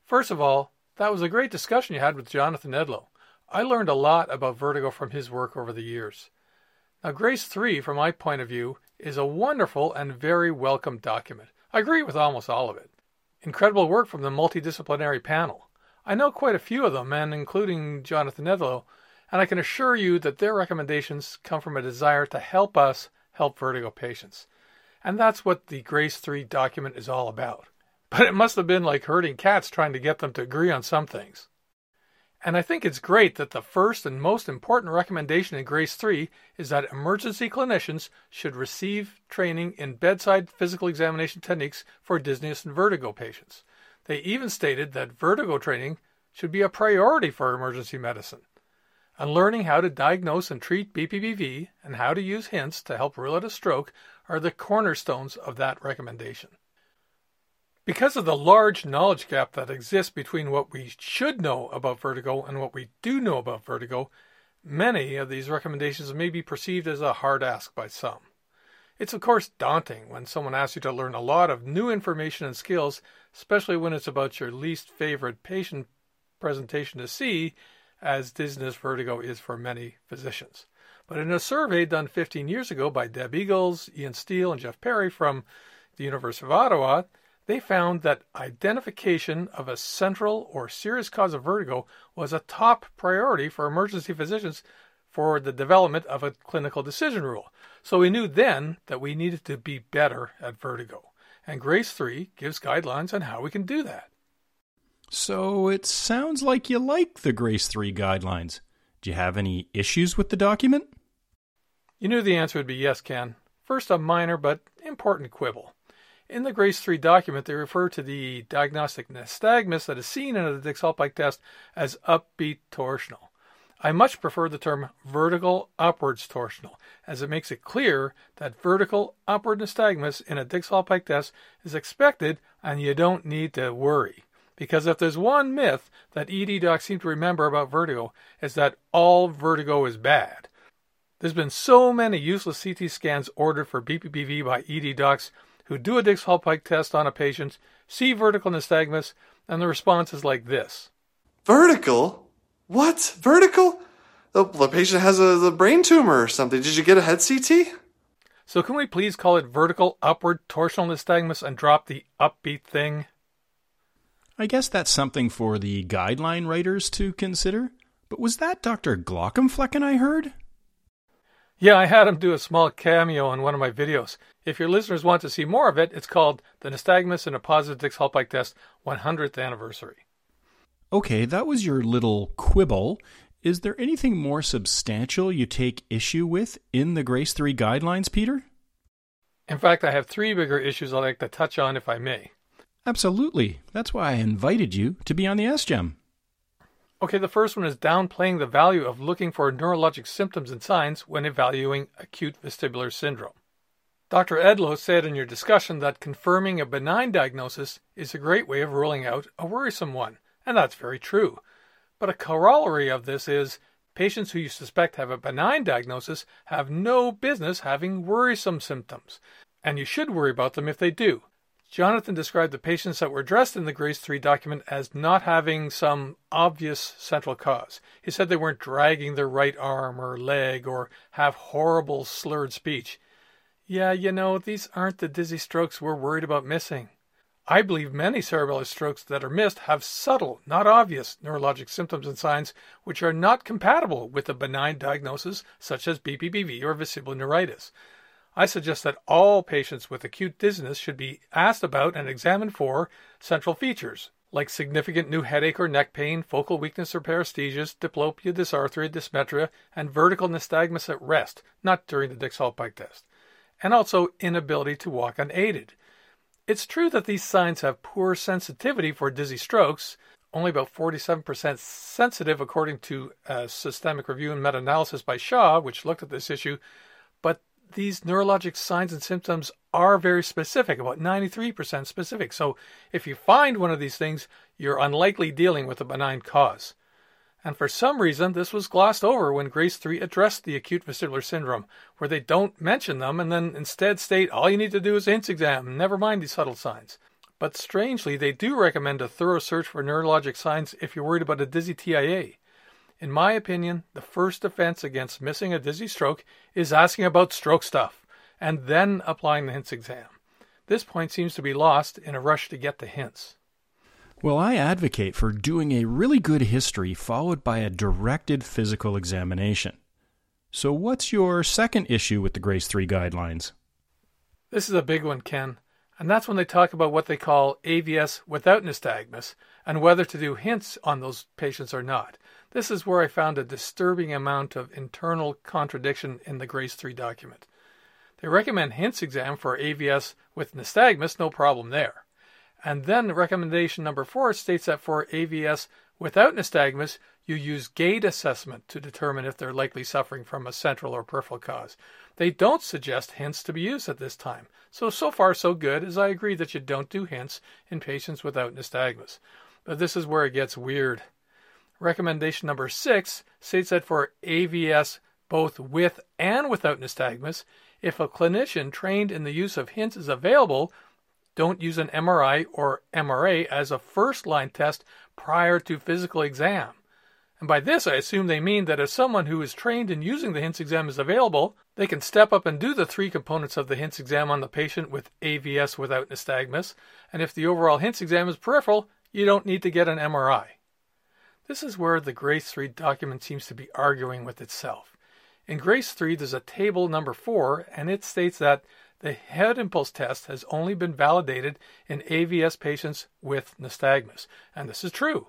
First of all, that was a great discussion you had with Jonathan Edlow. I learned a lot about vertigo from his work over the years. Now, Grace 3, from my point of view, is a wonderful and very welcome document. I agree with almost all of it. Incredible work from the multidisciplinary panel. I know quite a few of them, and including Jonathan Edlow, and I can assure you that their recommendations come from a desire to help us help vertigo patients. And that's what the Grace 3 document is all about. But it must have been like herding cats trying to get them to agree on some things. And I think it's great that the first and most important recommendation in Grace 3 is that emergency clinicians should receive training in bedside physical examination techniques for dizziness and vertigo patients. They even stated that vertigo training should be a priority for emergency medicine. And learning how to diagnose and treat BPPV and how to use hints to help rule out a stroke are the cornerstones of that recommendation. Because of the large knowledge gap that exists between what we should know about vertigo and what we do know about vertigo, many of these recommendations may be perceived as a hard ask by some. It's of course daunting when someone asks you to learn a lot of new information and skills, especially when it's about your least favorite patient presentation to see, as dizziness vertigo is for many physicians. But in a survey done 15 years ago by Deb Eagles, Ian Stiell, and Jeff Perry from the University of Ottawa, they found that identification of a central or serious cause of vertigo was a top priority for emergency physicians for the development of a clinical decision rule. So we knew then that we needed to be better at vertigo. And GRACE 3 gives guidelines on how we can do that. So it sounds like you like the GRACE 3 guidelines. Do you have any issues with the document? You knew the answer would be yes, Ken. First, a minor but important quibble. In the GRACE 3 document, they refer to the diagnostic nystagmus that is seen in a Dix-Hallpike test as upbeat torsional. I much prefer the term vertical upwards torsional, as it makes it clear that vertical upward nystagmus in a Dix-Hallpike test is expected and you don't need to worry. Because if there's one myth that ED docs seem to remember about vertigo, it's that all vertigo is bad. There's been so many useless CT scans ordered for BPPV by ED docs who do a Dix-Hallpike test on a patient, see vertical nystagmus, and the response is like this. Vertical? What? Vertical? The, the patient has a the brain tumor or something. Did you get a head CT? So can we please call it vertical upward torsional nystagmus and drop the upbeat thing? I guess that's something for the guideline writers to consider. But was that Dr. Glaucomflecken I heard? Yeah, I had him do a small cameo on one of my videos. If your listeners want to see more of it, it's called The Nystagmus in a Positive Dix-Hallpike Test 100th Anniversary. Okay, that was your little quibble. Is there anything more substantial you take issue with in the GRACE 3 guidelines, Peter? In fact, I have three bigger issues I'd like to touch on if I may. Absolutely. That's why I invited you to be on the SGEM. Okay, the first one is downplaying the value of looking for neurologic symptoms and signs when evaluating acute vestibular syndrome. Dr. Edlow said in your discussion that confirming a benign diagnosis is a great way of ruling out a worrisome one, and that's very true. But a corollary of this is patients who you suspect have a benign diagnosis have no business having worrisome symptoms, and you should worry about them if they do. Jonathan described the patients that were addressed in the GRACE 3 document as not having some obvious central cause. He said they weren't dragging their right arm or leg or have horrible slurred speech. Yeah, you know, these aren't the dizzy strokes we're worried about missing. I believe many cerebellar strokes that are missed have subtle, not obvious, neurologic symptoms and signs which are not compatible with a benign diagnosis such as BPPV or vestibular neuritis. I suggest that all patients with acute dizziness should be asked about and examined for central features like significant new headache or neck pain, focal weakness or paresthesias, diplopia, dysarthria, dysmetria, and vertical nystagmus at rest, not during the Dix-Hallpike test, and also inability to walk unaided. It's true that these signs have poor sensitivity for dizzy strokes, only about 47% sensitive according to a systemic review and meta-analysis by Shah, which looked at this issue, these neurologic signs and symptoms are very specific, about 93% specific. So if you find one of these things, you're unlikely dealing with a benign cause. And for some reason, this was glossed over when GRACE 3 addressed the acute vestibular syndrome, where they don't mention them and then instead state all you need to do is a HINTS exam, never mind these subtle signs. But strangely, they do recommend a thorough search for neurologic signs if you're worried about a dizzy TIA. In my opinion, the first defense against missing a dizzy stroke is asking about stroke stuff and then applying the HINTS exam. This point seems to be lost in a rush to get the hints. Well, I advocate for doing a really good history followed by a directed physical examination. So, what's your second issue with the GRACE 3 guidelines? This is a big one, Ken, and that's when they talk about what they call AVS without nystagmus and whether to do hints on those patients or not. This is where I found a disturbing amount of internal contradiction in the GRACE 3 document. They recommend HINTS exam for AVS with nystagmus, no problem there. And then recommendation number four states that for AVS without nystagmus, you use gait assessment to determine if they're likely suffering from a central or peripheral cause. They don't suggest hints to be used at this time. So, so far, so good, as I agree that you don't do hints in patients without nystagmus. But this is where it gets weird. Recommendation number six states that for AVS both with and without nystagmus, if a clinician trained in the use of hints is available, don't use an MRI or MRA as a first line test prior to physical exam. And by this, I assume they mean that if someone who is trained in using the HINTS exam is available, they can step up and do the three components of the HINTS exam on the patient with AVS without nystagmus. And if the overall HINTS exam is peripheral, you don't need to get an MRI. This is where the GRACE 3 document seems to be arguing with itself. In GRACE 3, there's a table number 4, and it states that the head impulse test has only been validated in AVS patients with nystagmus. And this is true.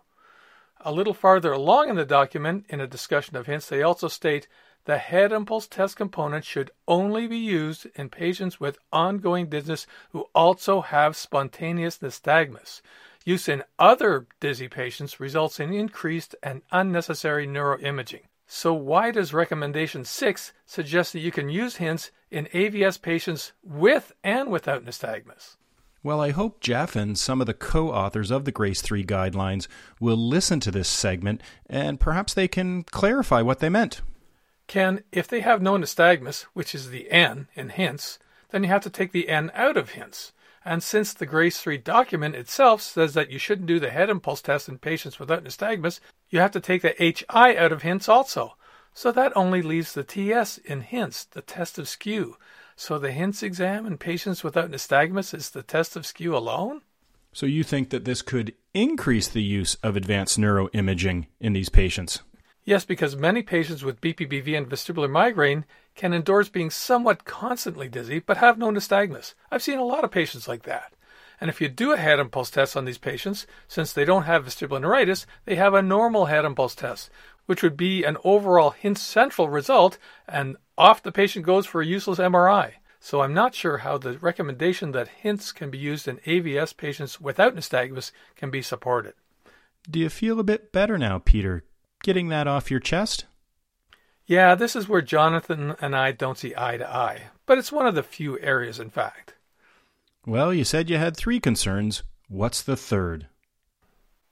A little farther along in the document, in a discussion of HINTS, they also state the head impulse test component should only be used in patients with ongoing dizziness who also have spontaneous nystagmus. Use in other dizzy patients results in increased and unnecessary neuroimaging. So, why does recommendation 6 suggest that you can use HINTS in AVS patients with and without nystagmus? Well, I hope Jeff and some of the co authors of the GRACE 3 guidelines will listen to this segment and perhaps they can clarify what they meant. Ken, if they have no nystagmus, which is the N in HINTS, then you have to take the N out of HINTS. And since the GRACE 3 document itself says that you shouldn't do the head impulse test in patients without nystagmus, you have to take the HI out of HINTS also. So that only leaves the TS in HINTS, the test of skew. So the HINTS exam in patients without nystagmus is the test of skew alone? So you think that this could increase the use of advanced neuroimaging in these patients? Yes, because many patients with BPPV and vestibular migraine can endorse being somewhat constantly dizzy but have no nystagmus. I've seen a lot of patients like that. And if you do a head impulse test on these patients, since they don't have vestibular neuritis, they have a normal head impulse test, which would be an overall HINTS central result, and off the patient goes for a useless MRI. So I'm not sure how the recommendation that HINTS can be used in AVS patients without nystagmus can be supported. Do you feel a bit better now, Peter? getting that off your chest? Yeah, this is where Jonathan and I don't see eye to eye, but it's one of the few areas, in fact. Well, you said you had three concerns. What's the third?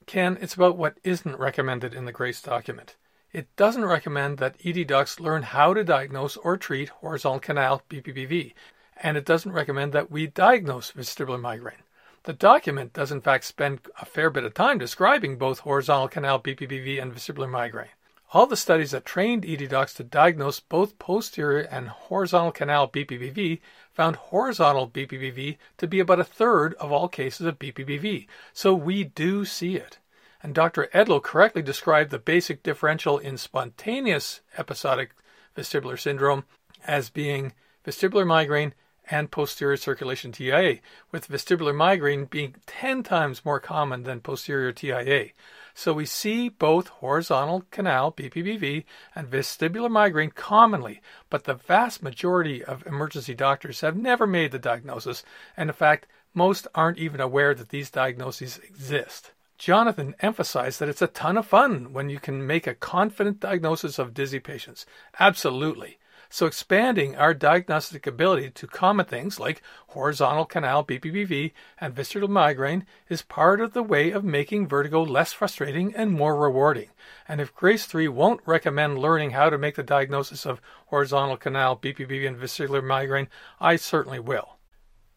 Ken, it's about what isn't recommended in the GRACE document. It doesn't recommend that ED docs learn how to diagnose or treat horizontal canal BPPV, and it doesn't recommend that we diagnose vestibular migraine. The document does in fact spend a fair bit of time describing both horizontal canal BPPV and vestibular migraine. All the studies that trained ED docs to diagnose both posterior and horizontal canal BPPV found horizontal BPPV to be about a third of all cases of BPPV, so we do see it. And Dr. Edlow correctly described the basic differential in spontaneous episodic vestibular syndrome as being vestibular migraine and posterior circulation TIA, with vestibular migraine being 10 times more common than posterior TIA. So we see both horizontal canal BPPV and vestibular migraine commonly, but the vast majority of emergency doctors have never made the diagnosis, and in fact, most aren't even aware that these diagnoses exist. Jonathan emphasized that it's a ton of fun when you can make a confident diagnosis of dizzy patients. Absolutely. So expanding our diagnostic ability to common things like horizontal canal BPPV and vestibular migraine is part of the way of making vertigo less frustrating and more rewarding. And if GRACE 3 won't recommend learning how to make the diagnosis of horizontal canal BPPV and vestibular migraine, I certainly will.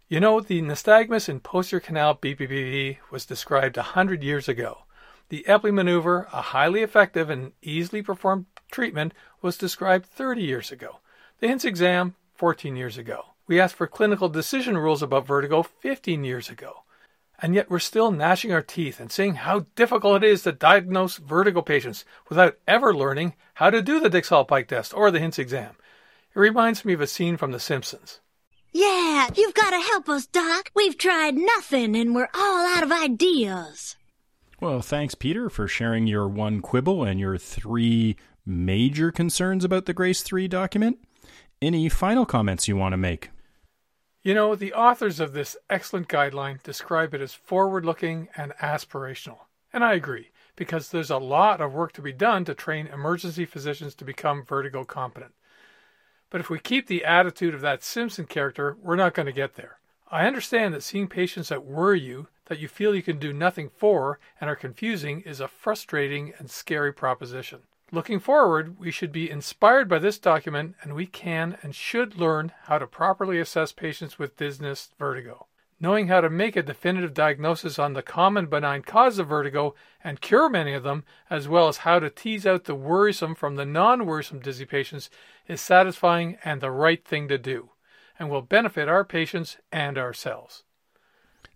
You know, the nystagmus in posterior canal BPPV was described a hundred years ago. The Epley maneuver, a highly effective and easily performed treatment, was described 30 years ago. The HINTS exam, 14 years ago. We asked for clinical decision rules about vertigo 15 years ago. And yet we're still gnashing our teeth and saying how difficult it is to diagnose vertigo patients without ever learning how to do the Dix Hallpike test or the HINTS exam. It reminds me of a scene from The Simpsons. Yeah, you've got to help us, Doc. We've tried nothing and we're all out of ideas. Well, thanks, Peter, for sharing your one quibble and your three major concerns about the GRACE 3 document. Any final comments you want to make? You know, the authors of this excellent guideline describe it as forward looking and aspirational. And I agree, because there's a lot of work to be done to train emergency physicians to become vertigo competent. But if we keep the attitude of that Simpson character, we're not going to get there. I understand that seeing patients that worry you, that you feel you can do nothing for, and are confusing is a frustrating and scary proposition. Looking forward, we should be inspired by this document and we can and should learn how to properly assess patients with dizziness vertigo. Knowing how to make a definitive diagnosis on the common benign cause of vertigo and cure many of them, as well as how to tease out the worrisome from the non worrisome dizzy patients, is satisfying and the right thing to do, and will benefit our patients and ourselves.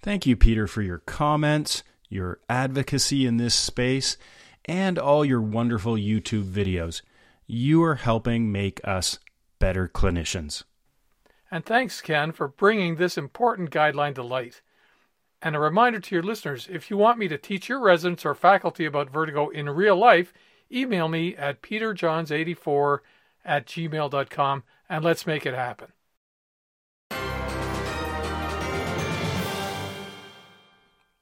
Thank you, Peter, for your comments, your advocacy in this space, and all your wonderful YouTube videos. You are helping make us better clinicians. And thanks, Ken, for bringing this important guideline to light. And a reminder to your listeners if you want me to teach your residents or faculty about vertigo in real life, email me at peterjohns84 at gmail.com and let's make it happen.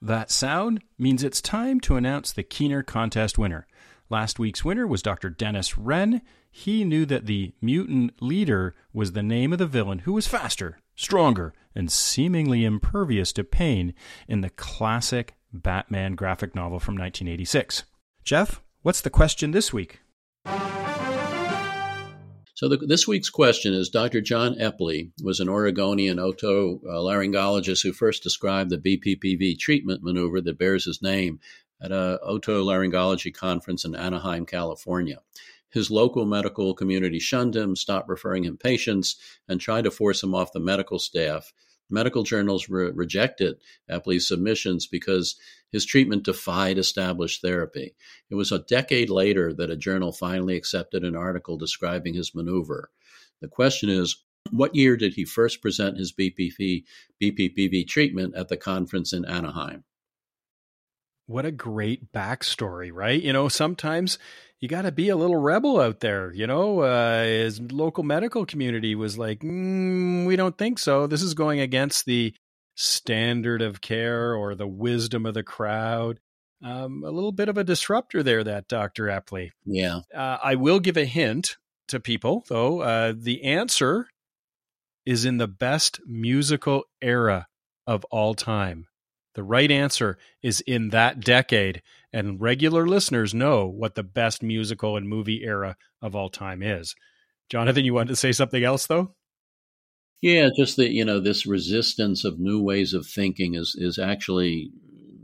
That sound means it's time to announce the Keener contest winner. Last week's winner was Dr. Dennis Wren. He knew that the mutant leader was the name of the villain who was faster, stronger, and seemingly impervious to pain in the classic Batman graphic novel from 1986. Jeff, what's the question this week? So the, this week's question is Dr. John Epley was an Oregonian otolaryngologist who first described the BPPV treatment maneuver that bears his name at a otolaryngology conference in Anaheim, California. His local medical community shunned him, stopped referring him patients, and tried to force him off the medical staff medical journals re- rejected Epley's submissions because his treatment defied established therapy. It was a decade later that a journal finally accepted an article describing his maneuver. The question is, what year did he first present his BPP, BPPV treatment at the conference in Anaheim? What a great backstory, right? You know, sometimes you got to be a little rebel out there. You know, uh, his local medical community was like, mm, we don't think so. This is going against the standard of care or the wisdom of the crowd. Um, a little bit of a disruptor there, that Dr. Epley. Yeah. Uh, I will give a hint to people, though. Uh, the answer is in the best musical era of all time. The right answer is in that decade, and regular listeners know what the best musical and movie era of all time is. Jonathan, you wanted to say something else, though? Yeah, just that you know this resistance of new ways of thinking is is actually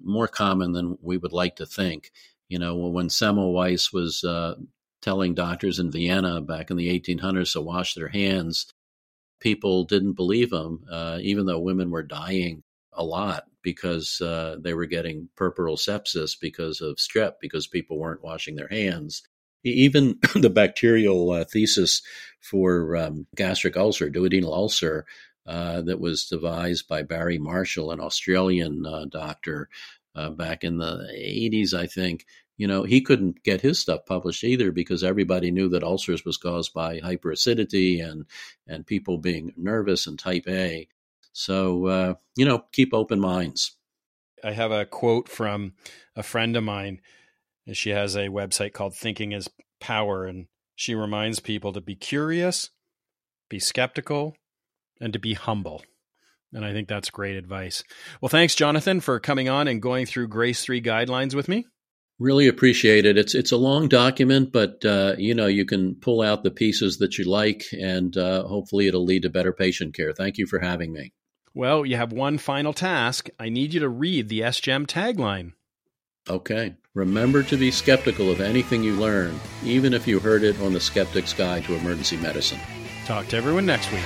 more common than we would like to think. You know, when Semmelweis was uh, telling doctors in Vienna back in the 1800s to wash their hands, people didn't believe him, uh, even though women were dying a lot because uh, they were getting puerperal sepsis because of strep because people weren't washing their hands. Even the bacterial uh, thesis for um, gastric ulcer, duodenal ulcer, uh, that was devised by Barry Marshall, an Australian uh, doctor, uh, back in the 80s, I think. You know, he couldn't get his stuff published either because everybody knew that ulcers was caused by hyperacidity and and people being nervous and type A. So, uh, you know, keep open minds. I have a quote from a friend of mine. She has a website called Thinking is Power, and she reminds people to be curious, be skeptical, and to be humble. And I think that's great advice. Well, thanks, Jonathan, for coming on and going through Grace 3 guidelines with me. Really appreciate it. It's it's a long document, but uh, you know you can pull out the pieces that you like, and uh, hopefully it'll lead to better patient care. Thank you for having me. Well, you have one final task. I need you to read the SGEM tagline. Okay. Remember to be skeptical of anything you learn, even if you heard it on the Skeptic's Guide to Emergency Medicine. Talk to everyone next week.